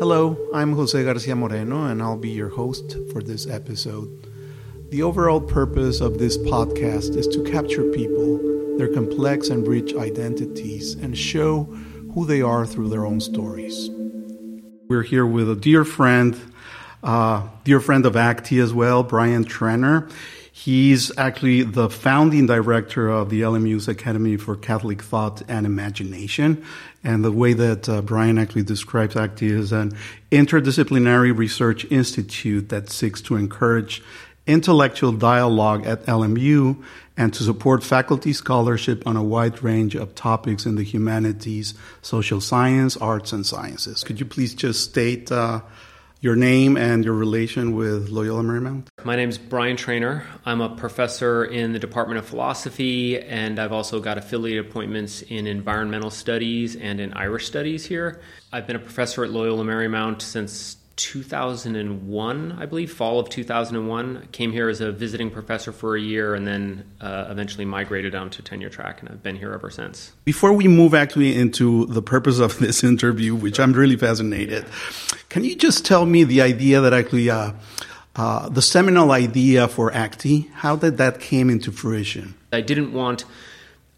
Hello, I'm Jose Garcia Moreno, and I'll be your host for this episode. The overall purpose of this podcast is to capture people, their complex and rich identities, and show who they are through their own stories. We're here with a dear friend, uh, dear friend of ACTI as well, Brian Treanor. He's actually the founding director of the LMU's Academy for Catholic Thought and Imagination. And the way that uh, Brian actually describes ACTI is an interdisciplinary research institute that seeks to encourage intellectual dialogue at LMU and to support faculty scholarship on a wide range of topics in the humanities, social science, arts, and sciences. Could you please just state uh, your name and your relation with Loyola Marymount. My name is Brian Treanor. I'm a professor in the Department of Philosophy, and I've also got affiliate appointments in environmental studies and in Irish studies here. I've been a professor at Loyola Marymount since 2001, I believe, fall of 2001. Came here as a visiting professor for a year and then uh, eventually migrated down to tenure track, and I've been here ever since. Before we move actually into the purpose of this interview, which I'm really fascinated, can you just tell me the idea that actually, uh, uh, the seminal idea for ACTI, how did that came into fruition? I didn't want.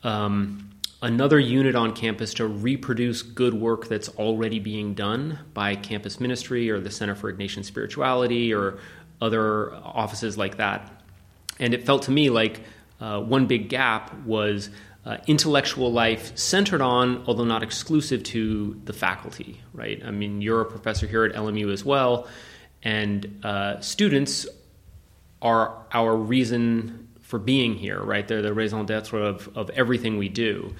Um, another unit on campus to reproduce good work that's already being done by campus ministry or the Center for Ignatian Spirituality or other offices like that. And it felt to me like uh, one big gap was uh, intellectual life centered on, although not exclusive to, the faculty, right? I mean, you're a professor here at LMU as well, and uh, students are our reason for being here, right? They're the raison d'etre of, of everything we do.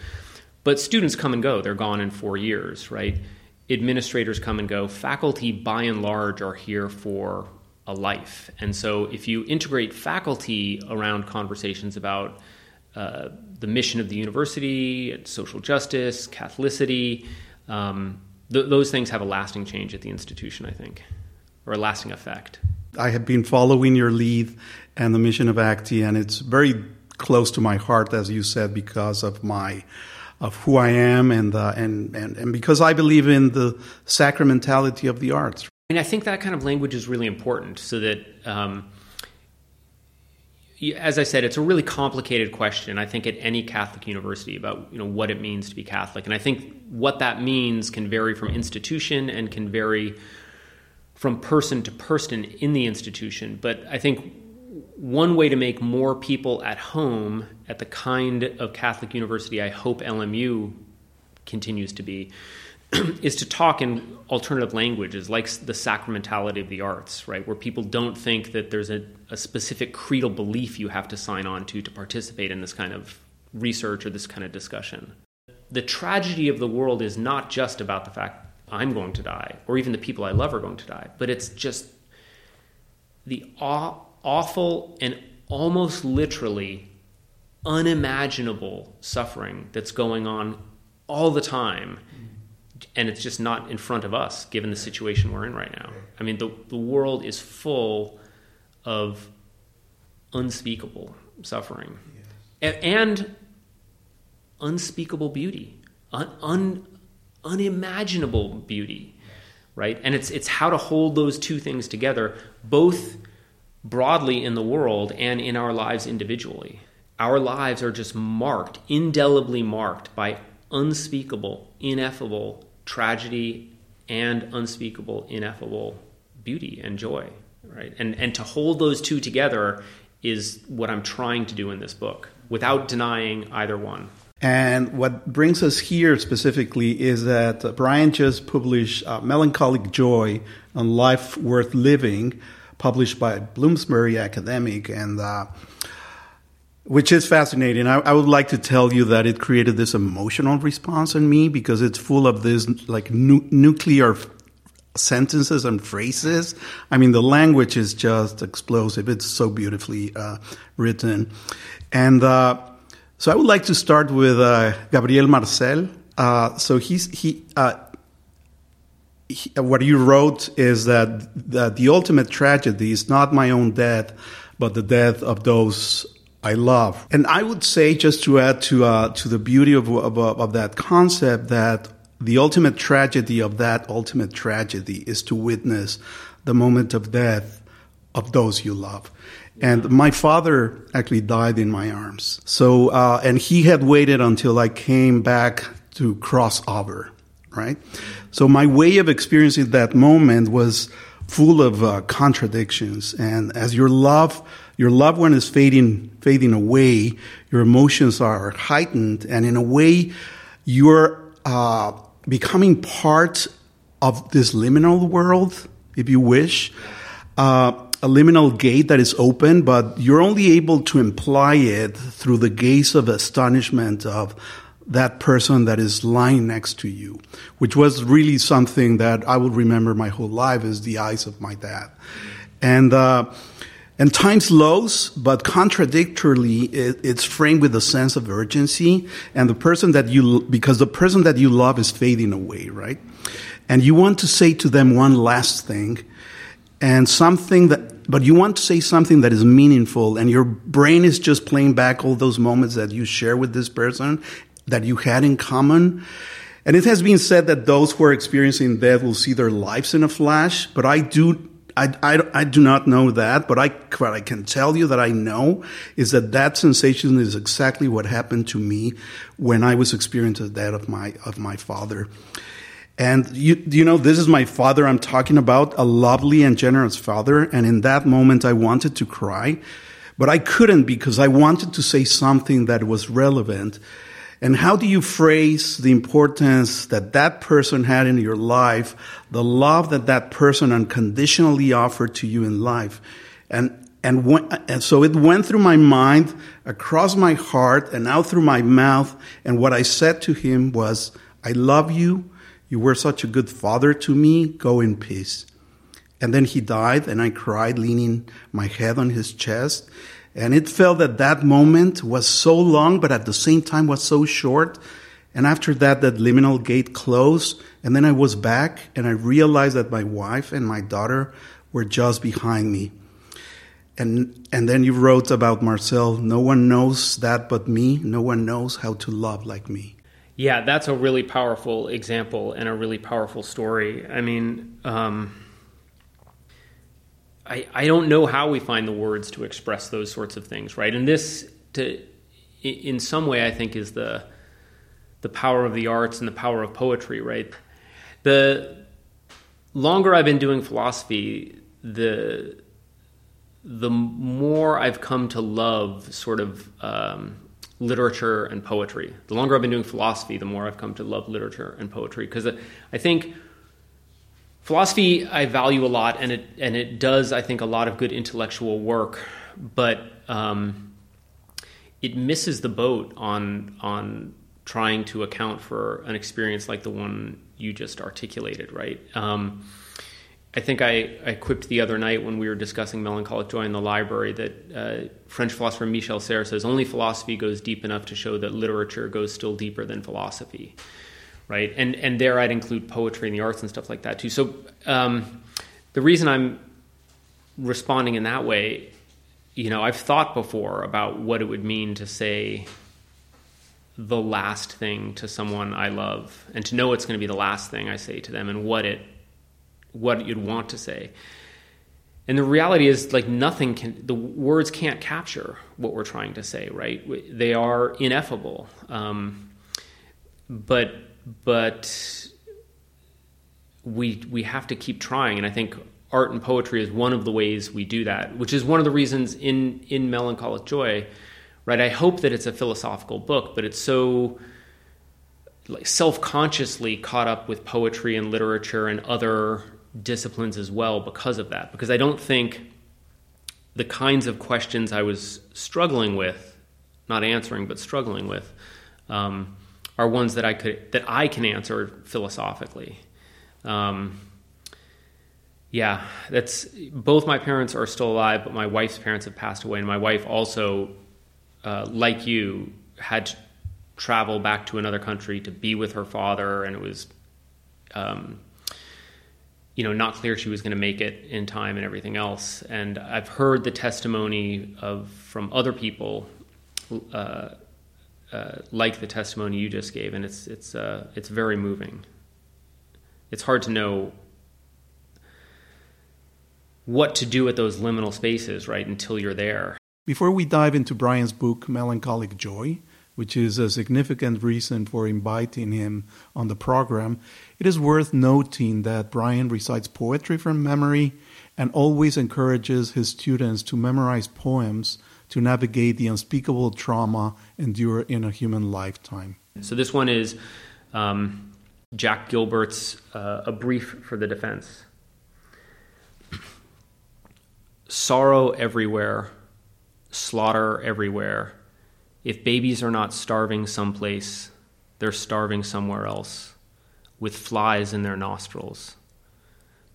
But students come and go, they're gone in four years, right? Administrators come and go. Faculty, by and large, are here for a life. And so if you integrate faculty around conversations about uh, the mission of the university, social justice, Catholicity, um, th- those things have a lasting change at the institution, I think, or a lasting effect. I have been following your lead and the mission of ACTI, and it's very close to my heart, as you said, because of my of who I am and, uh, and, and, and because I believe in the sacramentality of the arts. And I think that kind of language is really important so that, um, as I said, it's a really complicated question. I think at any Catholic university about you know what it means to be Catholic, and I think what that means can vary from institution and can vary from person to person in the institution. But I think one way to make more people at home at the kind of Catholic university I hope LMU continues to be is to talk in alternative languages like the sacramentality of the arts, right? Where people don't think that there's a, a specific creedal belief you have to sign on to to participate in this kind of research or this kind of discussion. The tragedy of the world is not just about the fact I'm going to die, or even the people I love are going to die. But it's just the aw- awful and almost literally unimaginable suffering that's going on all the time. And it's just not in front of us, given the situation we're in right now. I mean, the, the world is full of unspeakable suffering yes. and, unspeakable beauty. Un, un, unimaginable beauty, right? And it's it's how to hold those two things together, both broadly in the world and in our lives individually. Our lives are just marked, indelibly marked by unspeakable, ineffable tragedy and unspeakable, ineffable beauty and joy, right? And and to hold those two together is what I'm trying to do in this book without denying either one. And what brings us here specifically is that Brian just published uh, Melancholic Joy on Life Worth Living, published by Bloomsbury Academic, and uh, which is fascinating. I, I, would like to tell you that it created this emotional response in me because it's full of this like nu- nuclear sentences and phrases. I mean, the language is just explosive. It's so beautifully uh, written, and uh, so I would like to start with uh, Gabriel Marcel. Uh, so he's he, uh, he, What you wrote is that, that the ultimate tragedy is not my own death, but the death of those I love. And I would say, just to add to uh, to the beauty of, of, of that concept, that the ultimate tragedy of that ultimate tragedy is to witness the moment of death of those you love. And my father actually died in my arms. So, uh, and he had waited until I came back to cross over, right? So my way of experiencing that moment was full of uh, contradictions. And as your love, your loved one is fading, fading away, your emotions are heightened, and in a way, you're uh, becoming part of this liminal world, if you wish. Uh, a liminal gate that is open, but you're only able to imply it through the gaze of astonishment of that person that is lying next to you, which was really something that I will remember my whole life is the eyes of my dad. And, uh, and time slows, but contradictorily, it, it's framed with a sense of urgency. And the person that you, because the person that you love is fading away, right? And you want to say to them one last thing, and something that, but you want to say something that is meaningful, and your brain is just playing back all those moments that you share with this person, that you had in common. And it has been said that those who are experiencing death will see their lives in a flash, but I do I, I, I, do not know that, but I, what I can tell you that I know is that that sensation is exactly what happened to me when I was experiencing the death of my, of my father. And you, you know, this is my father I'm talking about, a lovely and generous father. And in that moment, I wanted to cry, but I couldn't because I wanted to say something that was relevant. And how do you phrase the importance that that person had in your life, the love that that person unconditionally offered to you in life? And, and, when, and so it went through my mind, across my heart, and out through my mouth. And what I said to him was, I love you. You were such a good father to me. Go in peace. And then he died, and I cried, leaning my head on his chest. And it felt that that moment was so long, but at the same time was so short. And after that, that liminal gate closed. And then I was back and I realized that my wife and my daughter were just behind me. And, and then you wrote about Marcel, no one knows that but me. No one knows how to love like me. Yeah, that's a really powerful example and a really powerful story. I mean, um, I, I don't know how we find the words to express those sorts of things, right? And this, to, in some way, I think is the the power of the arts and the power of poetry, right? The longer I've been doing philosophy, the the more I've come to love sort of um, literature and poetry. The longer I've been doing philosophy, the more I've come to love literature and poetry because I think philosophy I value a lot, and it and it does I think a lot of good intellectual work, but um, it misses the boat on on trying to account for an experience like the one you just articulated. Right. Um, I think I, I quipped the other night when we were discussing melancholic joy in the library that uh, French philosopher Michel Serres says only philosophy goes deep enough to show that literature goes still deeper than philosophy right? And and there I'd include poetry and the arts and stuff like that too. So um, the reason I'm responding in that way, you know, I've thought before about what it would mean to say the last thing to someone I love, and to know it's going to be the last thing I say to them, and what it what you'd want to say. And the reality is, like nothing can, the words can't capture what we're trying to say, right? They are ineffable. Um, but but we we have to keep trying, and I think art and poetry is one of the ways we do that, which is one of the reasons in in Melancholic Joy, right? I hope that it's a philosophical book, but it's so like self-consciously caught up with poetry and literature and other disciplines as well because of that. Because I don't think the kinds of questions I was struggling with, not answering, but struggling with, um, are ones that I could that I can answer philosophically. Um, yeah, that's both my parents are still alive, but my wife's parents have passed away, and my wife also, uh, like you, had to travel back to another country to be with her father, and it was, um, you know, not clear she was going to make it in time and everything else. And I've heard the testimony of from other people. Uh, uh, like the testimony you just gave, and it's it's uh, it's very moving. It's hard to know what to do with those liminal spaces, right, until you're there. Before we dive into Brian's book, Melancholic Joy, which is a significant reason for inviting him on the program, it is worth noting that Brian recites poetry from memory and always encourages his students to memorize poems to navigate the unspeakable trauma endured in a human lifetime. So, this one is um, Jack Gilbert's uh, A Brief for the Defense. Sorrow everywhere, slaughter everywhere. If babies are not starving someplace, they're starving somewhere else, with flies in their nostrils.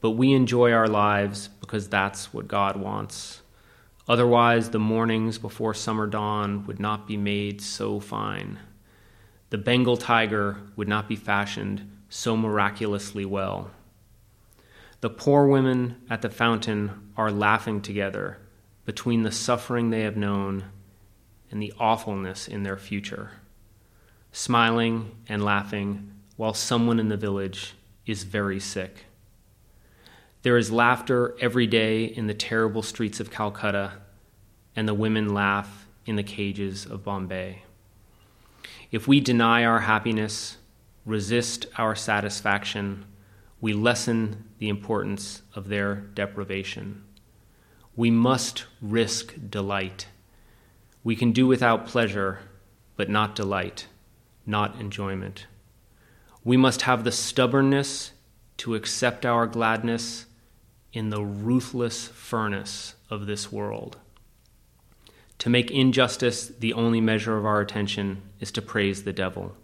But we enjoy our lives because that's what God wants. Otherwise, the mornings before summer dawn would not be made so fine. The Bengal tiger would not be fashioned so miraculously well. The poor women at the fountain are laughing together between the suffering they have known and the awfulness in their future, smiling and laughing while someone in the village is very sick. There is laughter every day in the terrible streets of Calcutta, and the women laugh in the cages of Bombay. If we deny our happiness, resist our satisfaction, we lessen the importance of their deprivation. We must risk delight. We can do without pleasure, but not delight, not enjoyment. We must have the stubbornness to accept our gladness in the ruthless furnace of this world. To make injustice the only measure of our attention is to praise the devil.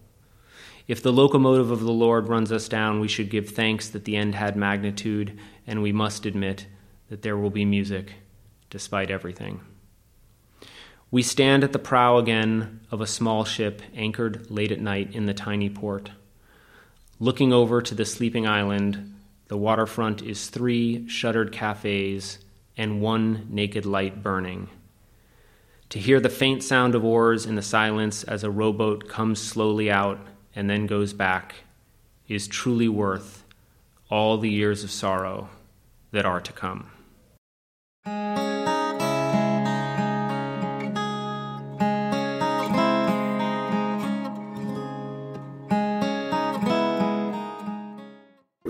If the locomotive of the Lord runs us down, we should give thanks that the end had magnitude, and we must admit that there will be music despite everything. We stand at the prow again of a small ship anchored late at night in the tiny port. Looking over to the sleeping island, the waterfront is three shuttered cafes and one naked light burning. To hear the faint sound of oars in the silence as a rowboat comes slowly out and then goes back is truly worth all the years of sorrow that are to come.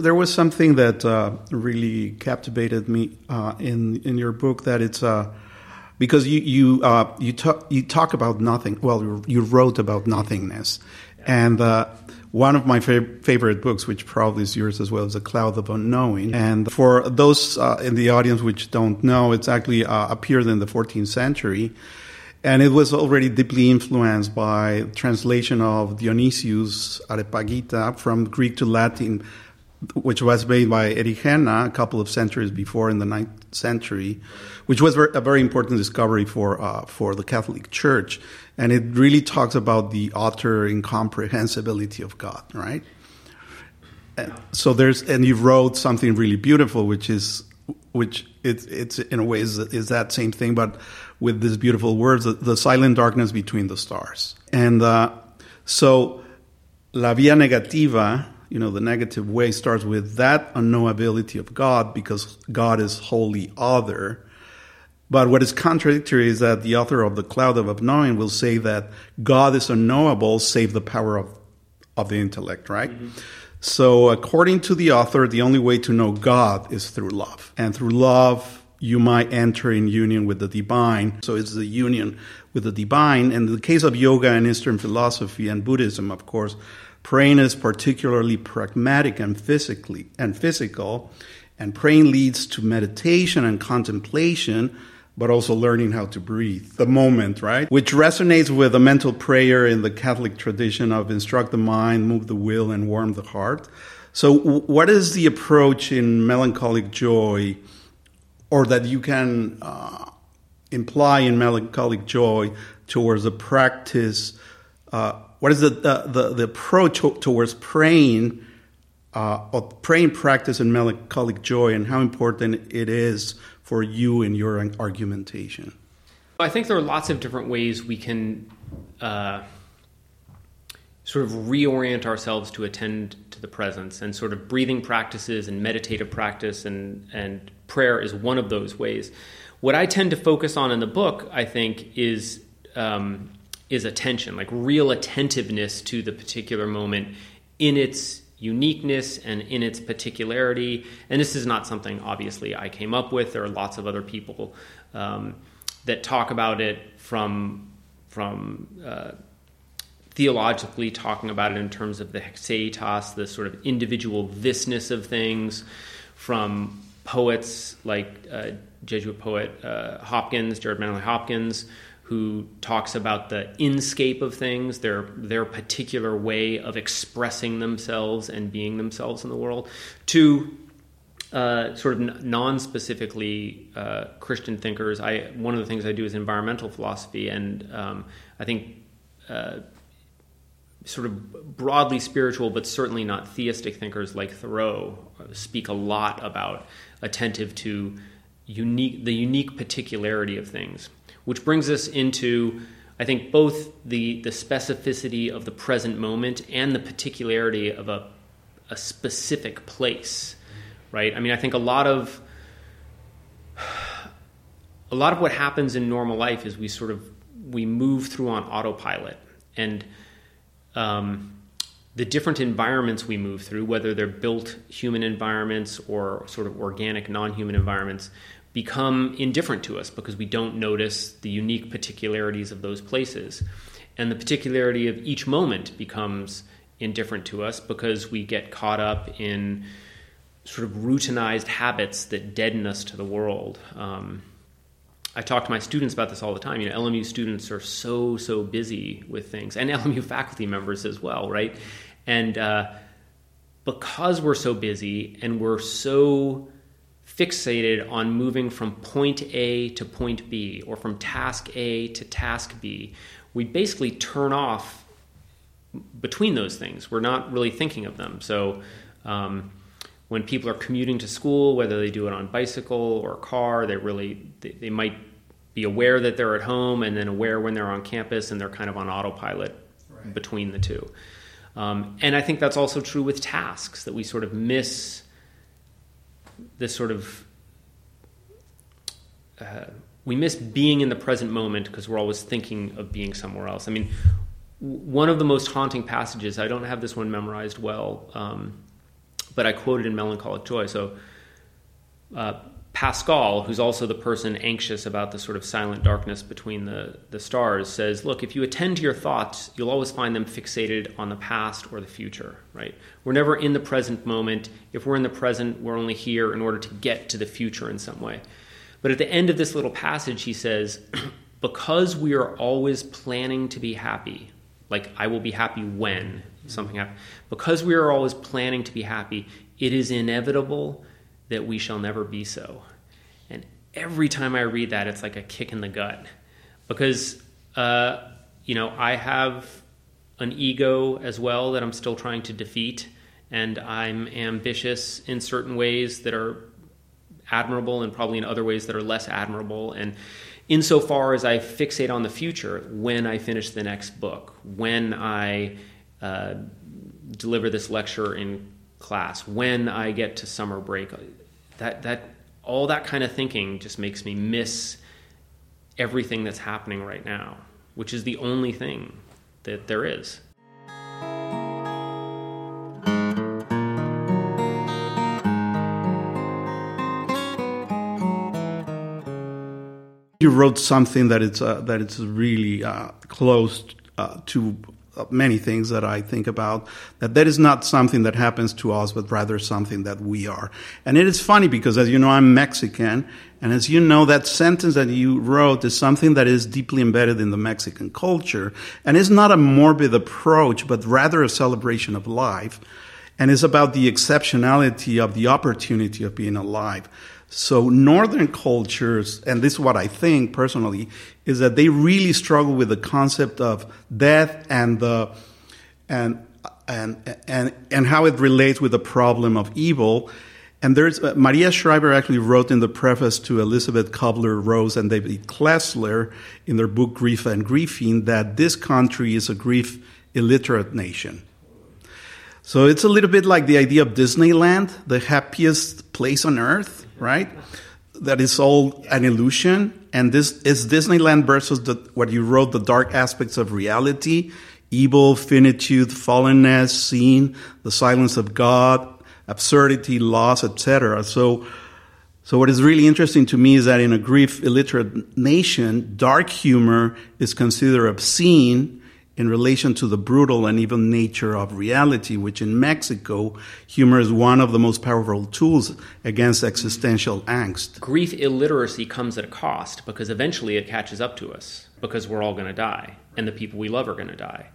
There was something that uh, really captivated me uh, in in your book that it's uh, because you you uh, you talk you talk about nothing. Well, you wrote about nothingness, and uh, one of my fav- favorite books, which probably is yours as well, is A Cloud of Unknowing. And for those uh, in the audience which don't know, it's actually uh, appeared in the 14th century. And it was already deeply influenced by translation of Dionysius Areopagita from Greek to Latin, which was made by Erigena a couple of centuries before in the ninth century, which was a very important discovery for uh, for the Catholic Church and it really talks about the utter incomprehensibility of God, right? And so there's, and you wrote something really beautiful, which is, which it's, it's in a way is, is that same thing, but with these beautiful words, the, the silent darkness between the stars. And uh, so, la via negativa, you know, the negative way starts with that unknowability of God because God is wholly other but what is contradictory is that the author of The Cloud of Unknowing will say that God is unknowable save the power of, of the intellect, right? Mm-hmm. So, according to the author, the only way to know God is through love. And through love, you might enter in union with the divine. So, it's the union with the divine. And in the case of yoga and Eastern philosophy and Buddhism, of course, praying is particularly pragmatic and physically and physical. And praying leads to meditation and contemplation but also learning how to breathe, the moment, right? Which resonates with a mental prayer in the Catholic tradition of instruct the mind, move the will, and warm the heart. So, what is the approach in melancholic joy, or that you can uh, imply in melancholic joy towards the practice? Uh, what is the, the, the, the approach towards praying, uh, or praying practice and melancholic joy, and how important it is for you in your argumentation? I think there are lots of different ways we can uh, sort of reorient ourselves to attend to the presence and sort of breathing practices and meditative practice and and prayer is one of those ways what i tend to focus on in the book i think is um, is attention like real attentiveness to the particular moment in its uniqueness and in its particularity. And this is not something obviously i came up with. There are lots of other people um, that talk about it from from uh, theologically talking about it in terms of the haecceitas, the sort of individual thisness of things, from poets like uh, Jesuit poet uh, Hopkins, Gerard Manley Hopkins, who talks about the inscape of things, their their particular way of expressing themselves and being themselves in the world, to uh, sort of non-specifically uh, Christian thinkers. I one of the things I do is environmental philosophy, and um, I think uh, sort of broadly spiritual, but certainly not theistic thinkers like Thoreau speak a lot about attentive to unique the unique particularity of things, which brings us into I think both the the specificity of the present moment and the particularity of a a specific place, right? I mean, I think a lot of a lot of what happens in normal life is we sort of we move through on autopilot and um, the different environments we move through, whether they're built human environments or sort of organic non human environments, become indifferent to us because we don't notice the unique particularities of those places. And the particularity of each moment becomes indifferent to us because we get caught up in sort of routinized habits that deaden us to the world. Um, I talk to my students about this all the time. You know, LMU students are so so busy with things, and LMU faculty members as well, right? And uh, because we're so busy and we're so fixated on moving from point A to point B or from task A to task B, we basically turn off between those things. We're not really thinking of them. So. Um, when people are commuting to school, whether they do it on bicycle or car, they really they, they, might be aware that they're at home and then aware when they're on campus and they're kind of on autopilot right. between the two. Um, and I think that's also true with tasks that we sort of miss this sort of uh, we miss being in the present moment because we're always thinking of being somewhere else. I mean, one of the most haunting passages. I don't have this one memorized well. Um, but I quoted in Melancholic Joy. So uh, Pascal, who's also the person anxious about the sort of silent darkness between the, the stars, says, Look, if you attend to your thoughts, you'll always find them fixated on the past or the future, right? We're never in the present moment. If we're in the present, we're only here in order to get to the future in some way. But at the end of this little passage, he says, Because we are always planning to be happy, like I will be happy when something happens. Because we are always planning to be happy, it is inevitable that we shall never be so. And every time I read that, it's like a kick in the gut. Because, uh, you know, I have an ego as well that I'm still trying to defeat, and I'm ambitious in certain ways that are admirable and probably in other ways that are less admirable. And insofar as I fixate on the future, when I finish the next book, when I uh, deliver this lecture in class, when I get to summer break, that that all that kind of thinking just makes me miss everything that's happening right now, which is the only thing that there is. You wrote something that it's uh, that it's really uh, close uh, to many things that I think about, that that is not something that happens to us, but rather something that we are. And it is funny because as you know, I'm Mexican, and as you know, that sentence that you wrote is something that is deeply embedded in the Mexican culture, and is not a morbid approach, but rather a celebration of life, and is about the exceptionality of the opportunity of being alive. So Northern cultures, and this is what I think personally, is that they really struggle with the concept of death and the and and and and how it relates with the problem of evil. And there's uh, Maria Shriver actually wrote in the preface to Elisabeth Kübler-Ross and David Kessler in their book Grief and Grieving that this country is a grief illiterate nation. So it's a little bit like the idea of Disneyland, the happiest place on earth, right? That is all an illusion. And this is Disneyland versus the, what you wrote, the dark aspects of reality, evil, finitude, fallenness, sin, the silence of God, absurdity, loss, etc. So, so what is really interesting to me is that in a grief illiterate nation, dark humor is considered obscene in relation to the brutal and even nature of reality, which in Mexico, humor is one of the most powerful tools against existential angst. Grief illiteracy comes at a cost because eventually it catches up to us because we're all going to die and the people we love are going to die.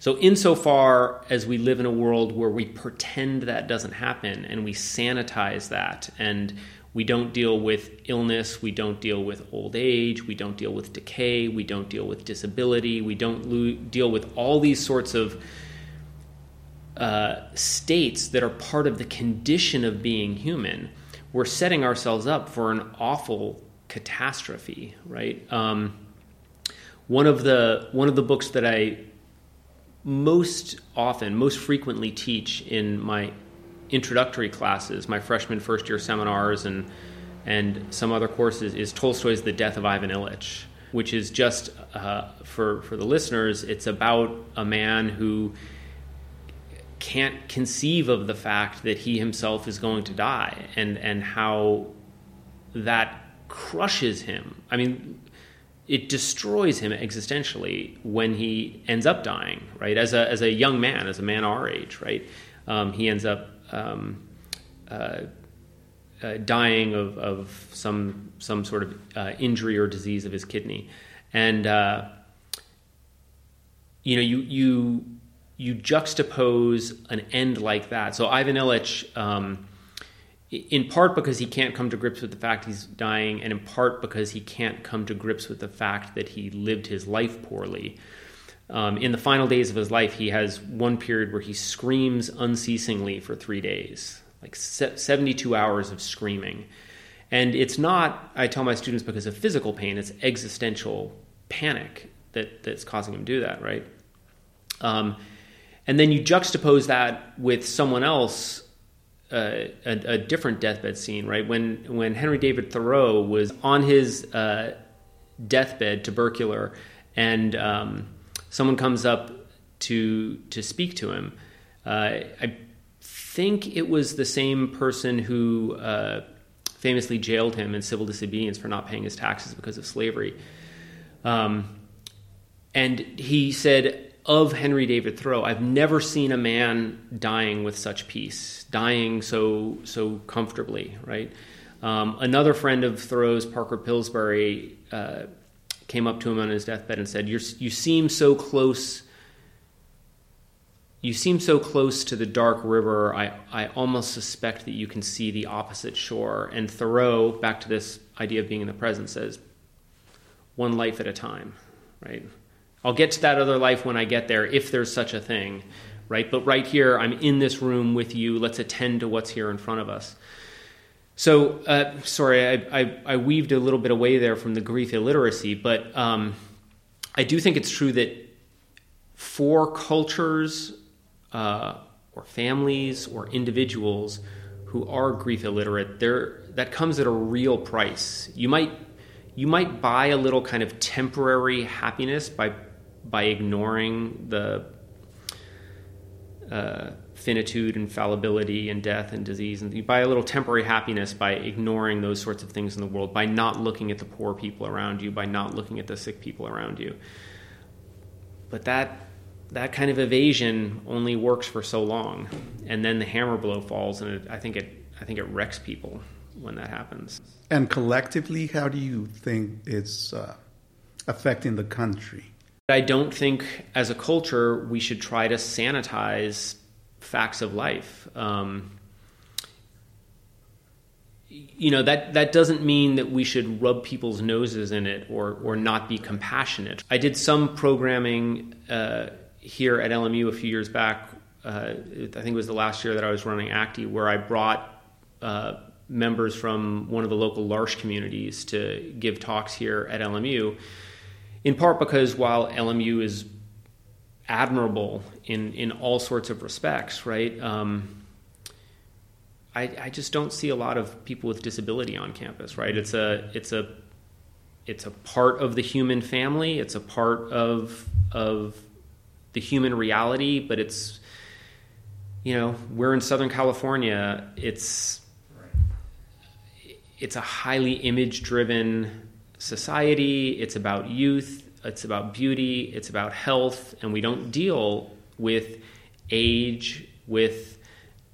So, insofar as we live in a world where we pretend that doesn't happen and we sanitize that and we don't deal with illness, we don't deal with old age, we don't deal with decay, we don't deal with disability, we don't lo- deal with all these sorts of uh, states that are part of the condition of being human. We're setting ourselves up for an awful catastrophe, right? Um, one of the one of the books that I most often, most frequently teach in my introductory classes, my freshman first year seminars, and and some other courses is Tolstoy's The Death of Ivan Ilyich, which is just uh, for for the listeners. It's about a man who can't conceive of the fact that he himself is going to die, and and how that crushes him. I mean, it destroys him existentially when he ends up dying, right? As a, as a young man, as a man our age, right? Um, he ends up um, uh, uh, dying of, of some, some sort of uh, injury or disease of his kidney. And, uh, you know, you, you, you juxtapose an end like that. So Ivan Ilyich, um, in part because he can't come to grips with the fact he's dying, and in part because he can't come to grips with the fact that he lived his life poorly. Um, in the final days of his life, he has one period where he screams unceasingly for three days, like 72 hours of screaming. And it's not, I tell my students, because of physical pain, it's existential panic that, that's causing him to do that, right? Um, and then you juxtapose that with someone else a, a, different deathbed scene, right? When when Henry David Thoreau was on his uh, deathbed, tubercular, and um, someone comes up to to speak to him. Uh, I think it was the same person who uh, famously jailed him in civil disobedience for not paying his taxes because of slavery. Um, and he said, of Henry David Thoreau, I've never seen a man dying with such peace, dying so so comfortably. Right. Um, another friend of Thoreau's, Parker Pillsbury, uh, came up to him on his deathbed and said, "You seem so close." You seem so close to the dark river. I, I almost suspect that you can see the opposite shore. And Thoreau, back to this idea of being in the present, says, one life at a time, right? I'll get to that other life when I get there, if there's such a thing, right? But right here, I'm in this room with you. Let's attend to what's here in front of us. So, uh, sorry, I, I, I, weaved a little bit away there from the grief illiteracy, but um, I do think it's true that for cultures uh, or families or individuals who are grief illiterate, there that comes at a real price. You might you might buy a little kind of temporary happiness by by ignoring the uh, finitude and fallibility and death and disease and you buy a little temporary happiness by ignoring those sorts of things in the world by not looking at the poor people around you by not looking at the sick people around you. But that that kind of evasion only works for so long and then the hammer blow falls and it, i think it i think it wrecks people when that happens. And collectively how do you think it's uh, affecting the country? I don't think as a culture we should try to sanitize facts of life. Um, you know that that doesn't mean that we should rub people's noses in it or or not be compassionate. I did some programming uh, here at LMU a few years back. Uh, I think it was the last year that I was running ACTI, where I brought uh, members from one of the local L'Arche communities to give talks here at LMU in part because while LMU is admirable in in all sorts of respects, right? Um, I, I just don't see a lot of people with disability on campus, right? It's a it's a it's a part of the human family. It's a part of of the human reality, but it's you know we're in Southern California. It's it's a highly image driven society. It's about youth. It's about beauty. It's about health, and we don't deal with age with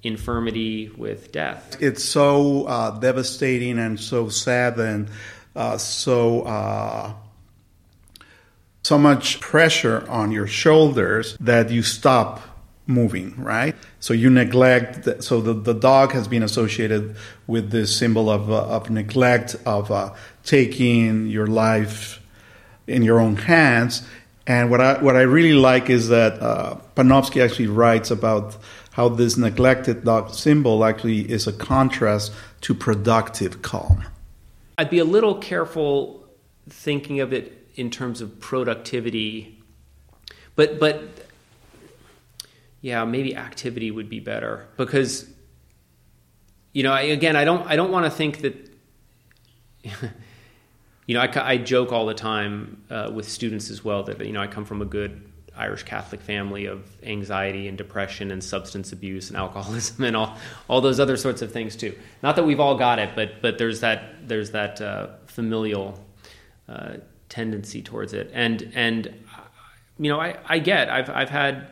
infirmity with death. It's so uh, devastating and so sad and uh, so uh, so much pressure on your shoulders that you stop moving, right? So you neglect. The, so the, the dog has been associated with this symbol of uh, of neglect of uh, taking your life in your own hands. And what I what I really like is that uh, Panofsky actually writes about how this neglected symbol actually is a contrast to productive calm. I'd be a little careful thinking of it in terms of productivity, but but yeah, maybe activity would be better because you know I, again I don't I don't want to think that. you know, I, I, joke all the time uh, with students as well that you know I come from a good Irish Catholic family of anxiety and depression and substance abuse and alcoholism and all all those other sorts of things too. Not that we've all got it, but but there's that there's that uh, familial uh, tendency towards it. And and you know I, I get I've I've had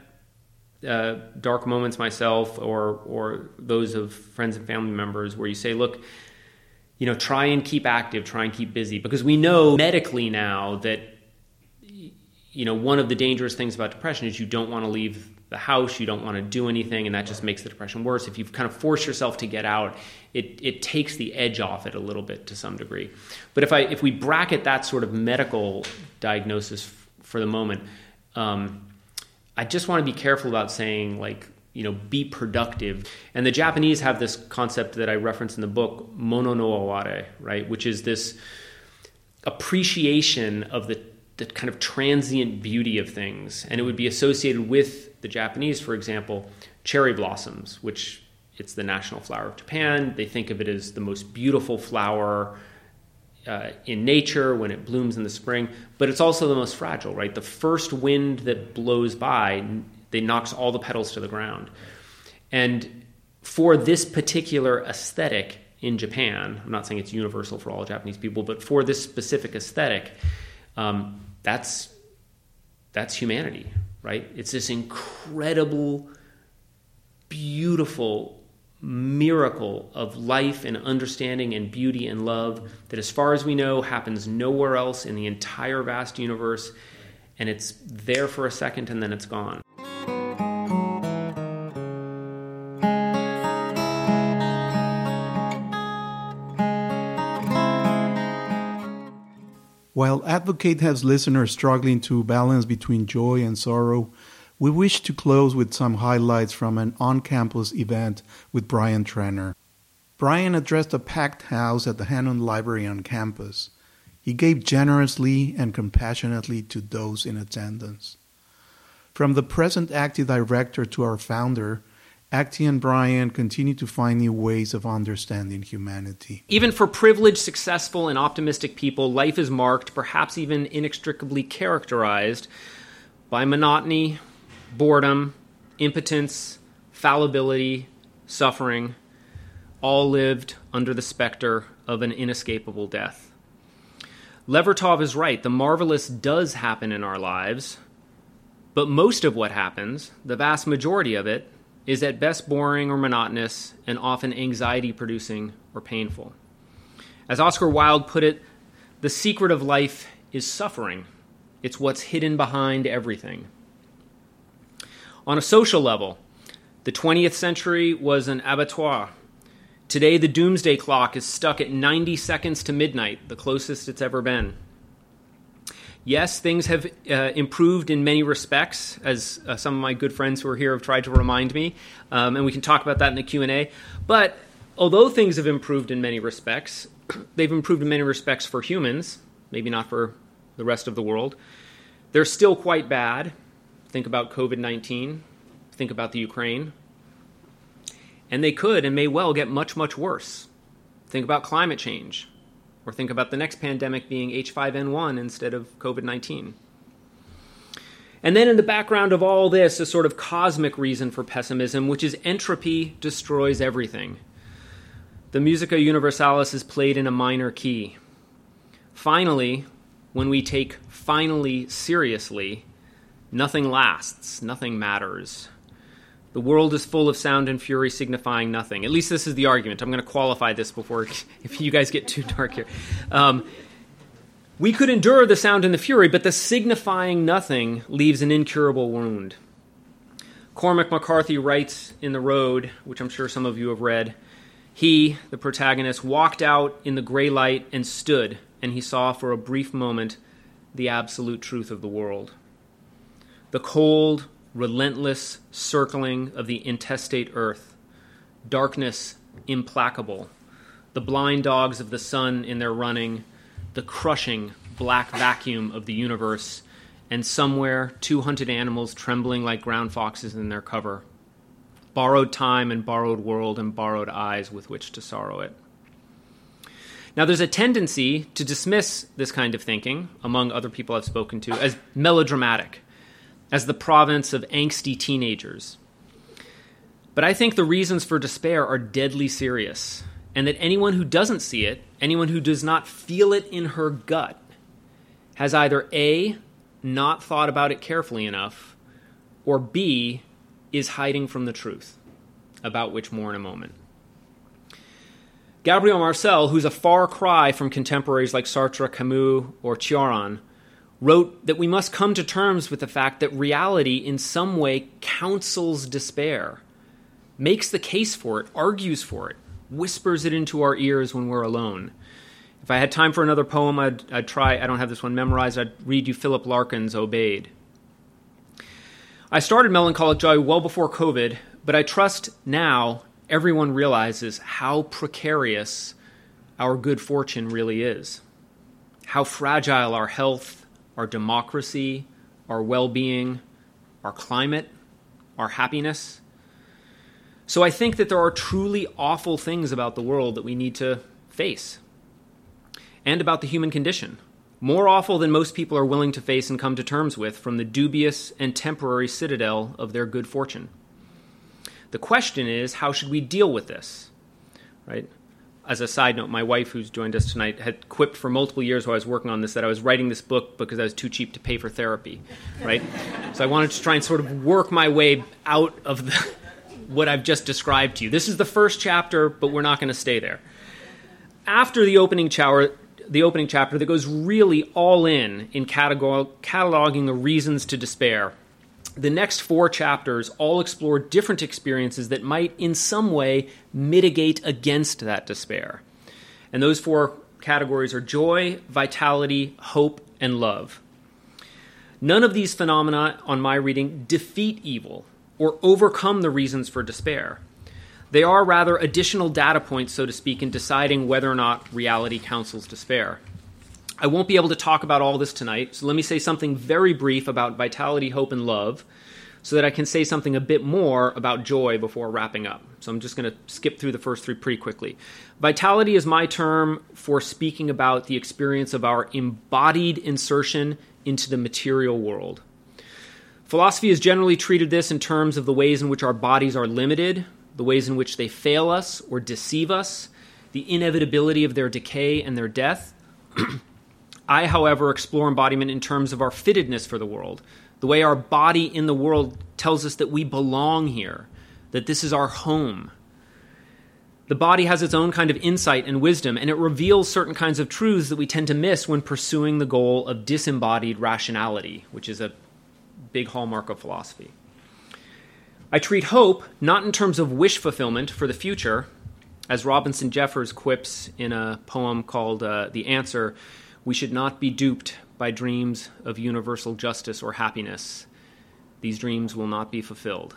uh, dark moments myself or or those of friends and family members where you say look you know try and keep active try and keep busy because we know medically now that you know, one of the dangerous things about depression is you don't want to leave the house, you don't want to do anything, and that just makes the depression worse. If you've kind of forced yourself to get out, it, it takes the edge off it a little bit to some degree. But if I if we bracket that sort of medical diagnosis f- for the moment, um, I just want to be careful about saying like you know be productive. And the Japanese have this concept that I reference in the book, mono no aware, right, which is this appreciation of the the kind of transient beauty of things. And it would be associated with the Japanese, for example, cherry blossoms, which it's the national flower of Japan. They think of it as the most beautiful flower uh, in nature when it blooms in the spring, but it's also the most fragile, right? The first wind that blows by, they knocks all the petals to the ground. And for this particular aesthetic in Japan, I'm not saying it's universal for all Japanese people, but for this specific aesthetic, um, that's that's humanity, right? It's this incredible, beautiful miracle of life and understanding and beauty and love that, as far as we know, happens nowhere else in the entire vast universe. And it's there for a second and then it's gone. While Advocate has listeners struggling to balance between joy and sorrow, we wish to close with some highlights from an on campus event with Brian Treanor. Brian addressed a packed house at the Hannon Library on campus. He gave generously and compassionately to those in attendance. From the present active director to our founder, ACTI and Brian continue to find new ways of understanding humanity. Even for privileged, successful, and optimistic people, life is marked, perhaps even inextricably characterized, by monotony, boredom, impotence, fallibility, suffering, all lived under the specter of an inescapable death. Levertov is right. The marvelous does happen in our lives, but most of what happens, the vast majority of it, is at best boring or monotonous and often anxiety producing or painful. As Oscar Wilde put it, the secret of life is suffering. It's what's hidden behind everything. On a social level, the 20th century was an abattoir. Today, the doomsday clock is stuck at 90 seconds to midnight, the closest it's ever been. Yes, things have uh, improved in many respects, as uh, some of my good friends who are here have tried to remind me, um, and we can talk about that in the Q and A. But although things have improved in many respects, they've improved in many respects for humans, maybe not for the rest of the world. They're still quite bad, think about COVID 19, think about the Ukraine. And they could and may well get much, much worse. Think about climate change, or think about the next pandemic being H5N1 instead of COVID 19. And then in the background of all this, a sort of cosmic reason for pessimism, which is entropy destroys everything. The Musica Universalis is played in a minor key. Finally, when we take finally seriously, nothing lasts, nothing matters. The world is full of sound and fury signifying nothing. At least this is the argument. I'm going to qualify this before if you guys get too dark here. Um, we could endure the sound and the fury, but the signifying nothing leaves an incurable wound. Cormac McCarthy writes in The Road, which I'm sure some of you have read He, the protagonist, walked out in the gray light and stood, and he saw for a brief moment the absolute truth of the world. The cold, relentless circling of the intestate earth, darkness implacable, the blind dogs of the sun in their running the crushing black vacuum of the universe, and somewhere two hunted animals trembling like ground foxes in their cover. Borrowed time and borrowed world and borrowed eyes with which to sorrow it. Now, there's a tendency to dismiss this kind of thinking, among other people I've spoken to, as melodramatic, as the province of angsty teenagers. But I think the reasons for despair are deadly serious and that anyone who doesn't see it, anyone who does not feel it in her gut, has either A, not thought about it carefully enough, or B, is hiding from the truth, about which more in a moment. Gabriel Marcel, who's a far cry from contemporaries like Sartre, Camus, or Cioran, wrote that we must come to terms with the fact that reality in some way counsels despair, makes the case for it, argues for it, whispers it into our ears when we're alone. If I had time for another poem, I'd, I'd try, I don't have this one memorized, I'd read you Philip Larkin's Aubade. I started Melancholic Joy well before COVID, but I trust now everyone realizes how precarious our good fortune really is, how fragile our health, our democracy, our well being, our climate, our happiness. So I think that there are truly awful things about the world that we need to face and about the human condition. More awful than most people are willing to face and come to terms with from the dubious and temporary citadel of their good fortune. The question is, how should we deal with this? Right? As a side note, my wife, who's joined us tonight, had quipped for multiple years while I was working on this that I was writing this book because I was too cheap to pay for therapy. Right? so I wanted to try and sort of work my way out of the what I've just described to you. This is the first chapter, but we're not going to stay there. After the opening chapter, the opening chapter that goes really all in in cataloging the reasons to despair. The next four chapters all explore different experiences that might, in some way, mitigate against that despair. And those four categories are joy, vitality, hope, and love. None of these phenomena, on my reading, defeat evil or overcome the reasons for despair. They are rather additional data points, so to speak, in deciding whether or not reality counsels despair. I won't be able to talk about all this tonight, so let me say something very brief about vitality, hope, and love so that I can say something a bit more about joy before wrapping up. So I'm just going to skip through the first three pretty quickly. Vitality is my term for speaking about the experience of our embodied insertion into the material world. Philosophy has generally treated this in terms of the ways in which our bodies are limited, the ways in which they fail us or deceive us, the inevitability of their decay and their death. I, however, explore embodiment in terms of our fittedness for the world, the way our body in the world tells us that we belong here, that this is our home. The body has its own kind of insight and wisdom, and it reveals certain kinds of truths that we tend to miss when pursuing the goal of disembodied rationality, which is a big hallmark of philosophy. I treat hope not in terms of wish fulfillment for the future, as Robinson Jeffers quips in a poem called uh, The Answer we should not be duped by dreams of universal justice or happiness. These dreams will not be fulfilled.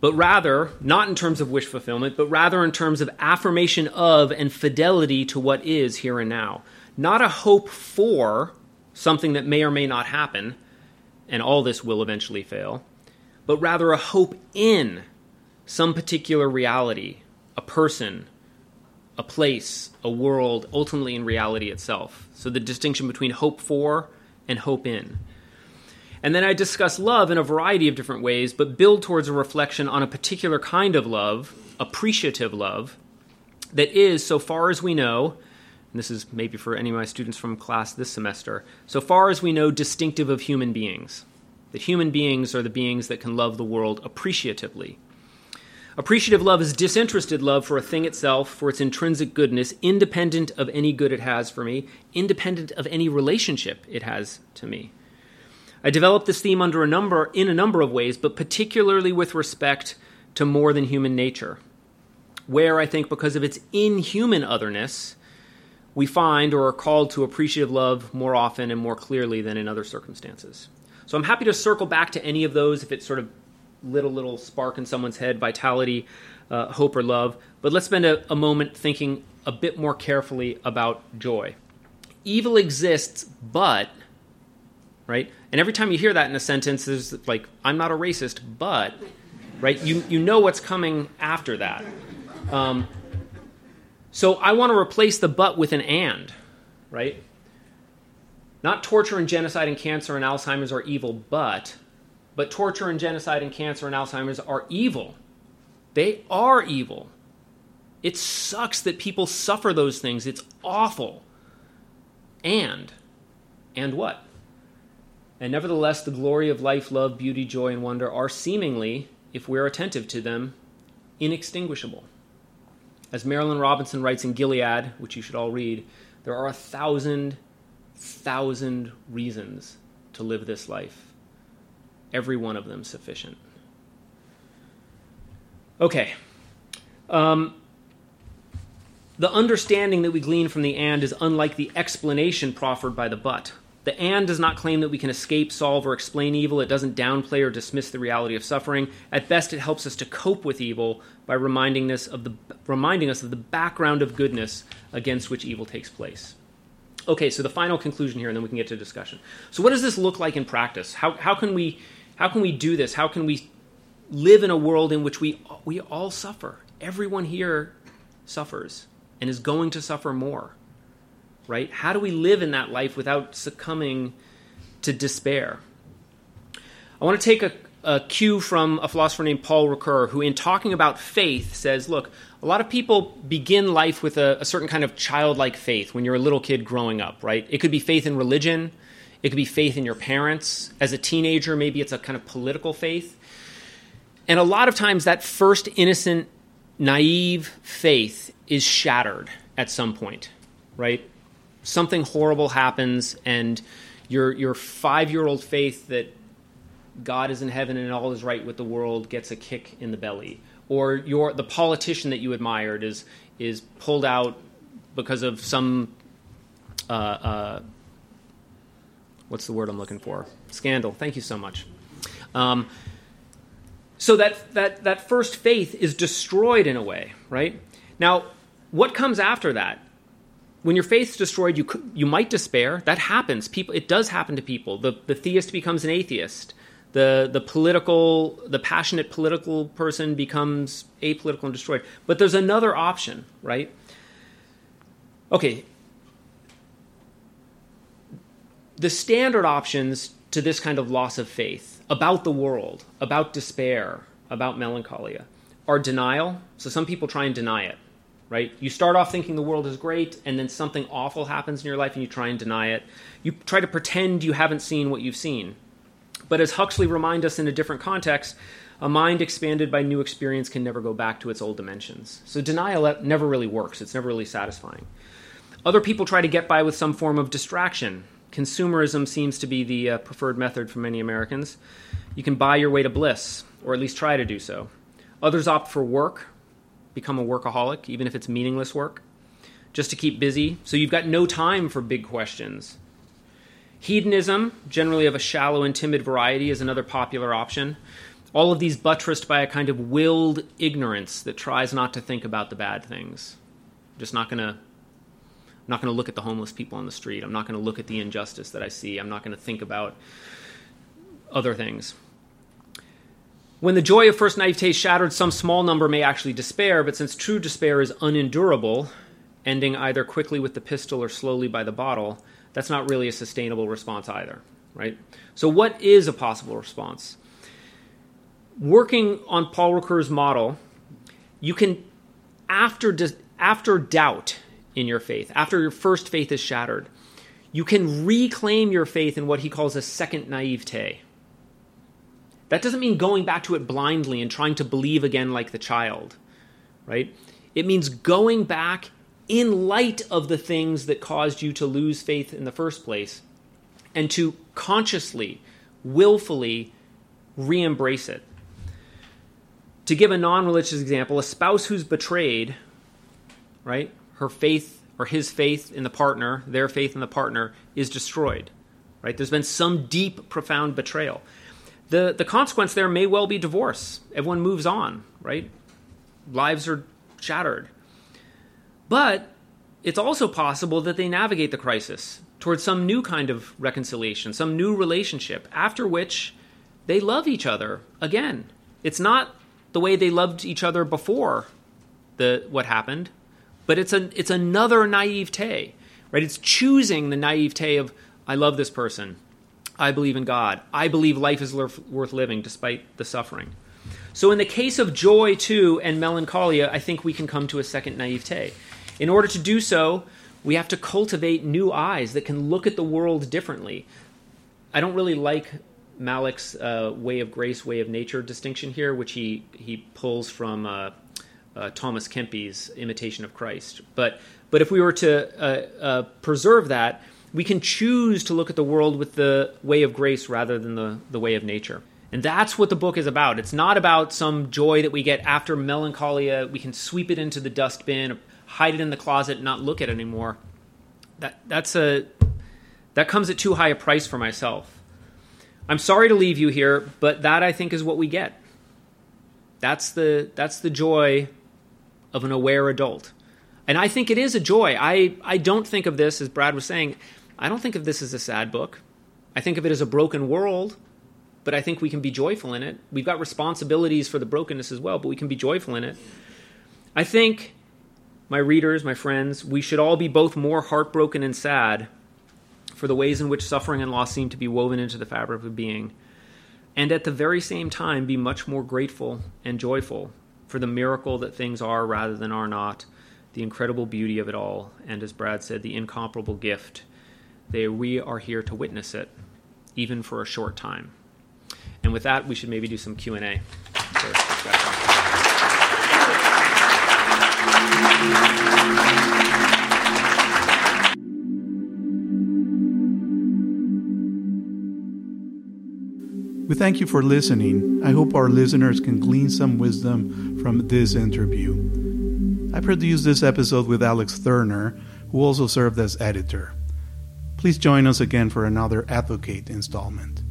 But rather, not in terms of wish fulfillment, but rather in terms of affirmation of and fidelity to what is here and now. Not a hope for something that may or may not happen, and all this will eventually fail, but rather a hope in some particular reality, a person, a place, a world, ultimately in reality itself. So the distinction between hope for and hope in. And then I discuss love in a variety of different ways, but build towards a reflection on a particular kind of love, appreciative love, that is, so far as we know, and this is maybe for any of my students from class this semester, so far as we know, distinctive of human beings. That human beings are the beings that can love the world appreciatively. Appreciative love is disinterested love for a thing itself, for its intrinsic goodness, independent of any good it has for me, independent of any relationship it has to me. I developed this theme under a number in a number of ways, but particularly with respect to more than human nature, where I think because of its inhuman otherness, we find or are called to appreciative love more often and more clearly than in other circumstances. So I'm happy to circle back to any of those if it sort of lit a little spark in someone's head, vitality, uh, hope, or love. But let's spend a, a moment thinking a bit more carefully about joy. Evil exists, but right? And every time you hear that in a sentence, there's like, I'm not a racist, but, right? You, you know what's coming after that. Um, so I want to replace the but with an and, right? Not torture and genocide and cancer and Alzheimer's are evil, but, but torture and genocide and cancer and Alzheimer's are evil. They are evil. It sucks that people suffer those things. It's awful. And, and what? And nevertheless, the glory of life, love, beauty, joy, and wonder are seemingly, if we're attentive to them, inextinguishable. As Marilynne Robinson writes in Gilead, which you should all read, there are a thousand, thousand reasons to live this life, every one of them sufficient. Okay. Um, the understanding that we glean from the and is unlike the explanation proffered by the but. The and does not claim that we can escape, solve, or explain evil. It doesn't downplay or dismiss the reality of suffering. At best, it helps us to cope with evil by reminding us of the, reminding us of the background of goodness against which evil takes place. Okay, so the final conclusion here, and then we can get to discussion. So, what does this look like in practice? How, how, can, we, how can we do this? How can we live in a world in which we, we all suffer? Everyone here suffers and is going to suffer more right? How do we live in that life without succumbing to despair? I want to take a, a cue from a philosopher named Paul Ricoeur, who, in talking about faith, says, Look, a lot of people begin life with a, a certain kind of childlike faith when you're a little kid growing up, right? It could be faith in religion, it could be faith in your parents. As a teenager, maybe it's a kind of political faith. And a lot of times, that first innocent, naive faith is shattered at some point, right? something horrible happens and your your five year old faith that God is in heaven and all is right with the world gets a kick in the belly, or your the politician that you admired is is pulled out because of some uh, uh, what's the word I'm looking for scandal. Thank you so much. Um, so that that that first faith is destroyed in a way, right? Now, what comes after that? when your faith's destroyed, you you might despair. That happens. People, it does happen to people. The the theist becomes an atheist. The the political, the passionate political person becomes apolitical and destroyed. But there's another option, right? Okay. The standard options to this kind of loss of faith about the world, about despair, about melancholia, are denial. So some people try and deny it right? You start off thinking the world is great, and then something awful happens in your life and you try and deny it. You try to pretend you haven't seen what you've seen. But as Huxley reminds us in a different context, a mind expanded by new experience can never go back to its old dimensions. So denial never really works, it's never really satisfying. Other people try to get by with some form of distraction. Consumerism seems to be the uh, preferred method for many Americans. You can buy your way to bliss, or at least try to do so. Others opt for work, become a workaholic, even if it's meaningless work, just to keep busy. So you've got no time for big questions. Hedonism, generally of a shallow and timid variety, is another popular option. All of these buttressed by a kind of willed ignorance that tries not to think about the bad things. Just not going to I'm not going to look at the homeless people on the street. I'm not going to look at the injustice that I see. I'm not going to think about other things. When the joy of first naivete is shattered, some small number may actually despair, but since true despair is unendurable, ending either quickly with the pistol or slowly by the bottle, that's not really a sustainable response either, right? So, what is a possible response? Working on Paul Ricoeur's model, you can, after, after doubt in your faith, after your first faith is shattered, you can reclaim your faith in what he calls a second naivete. That doesn't mean going back to it blindly and trying to believe again like the child, right? It means going back in light of the things that caused you to lose faith in the first place and to consciously, willfully re embrace it. To give a non religious example, a spouse who's betrayed, right, her faith or his faith in the partner, their faith in the partner, is destroyed. Right? There's been some deep, profound betrayal the, the consequence there may well be divorce. Everyone moves on, right? Lives are shattered. But it's also possible that they navigate the crisis towards some new kind of reconciliation, some new relationship, after which they love each other again. It's not the way they loved each other before the what happened, but it's a it's another naivete, right? It's choosing the naivete of I love this person. I believe in God. I believe life is worth living despite the suffering. So, in the case of joy, too, and melancholia, I think we can come to a second naivete. In order to do so, we have to cultivate new eyes that can look at the world differently. I don't really like Malick's uh, way of grace, way of nature distinction here, which he, he pulls from uh, uh, Thomas Kempis Imitation of Christ. But, but if we were to uh, uh, preserve that, we can choose to look at the world with the way of grace rather than the, the way of nature. And that's what the book is about. It's not about some joy that we get after melancholia. We can sweep it into the dustbin, hide it in the closet, and not look at it anymore. That that's a that comes at too high a price for myself. I'm sorry to leave you here, but that I think is what we get. That's the that's the joy of an aware adult. And I think it is a joy. I, I don't think of this, as Brad was saying, I don't think of this as a sad book. I think of it as a broken world, but I think we can be joyful in it. We've got responsibilities for the brokenness as well, but we can be joyful in it. I think, my readers, my friends, we should all be both more heartbroken and sad for the ways in which suffering and loss seem to be woven into the fabric of being, and at the very same time be much more grateful and joyful for the miracle that things are rather than are not, the incredible beauty of it all, and as Brad said, the incomparable gift they, we are here to witness it, even for a short time. And with that, we should maybe do some Q and A. We thank you for listening. I hope our listeners can glean some wisdom from this interview. I produced this episode with Alex Thurner, who also served as editor. Please join us again for another Advocate installment.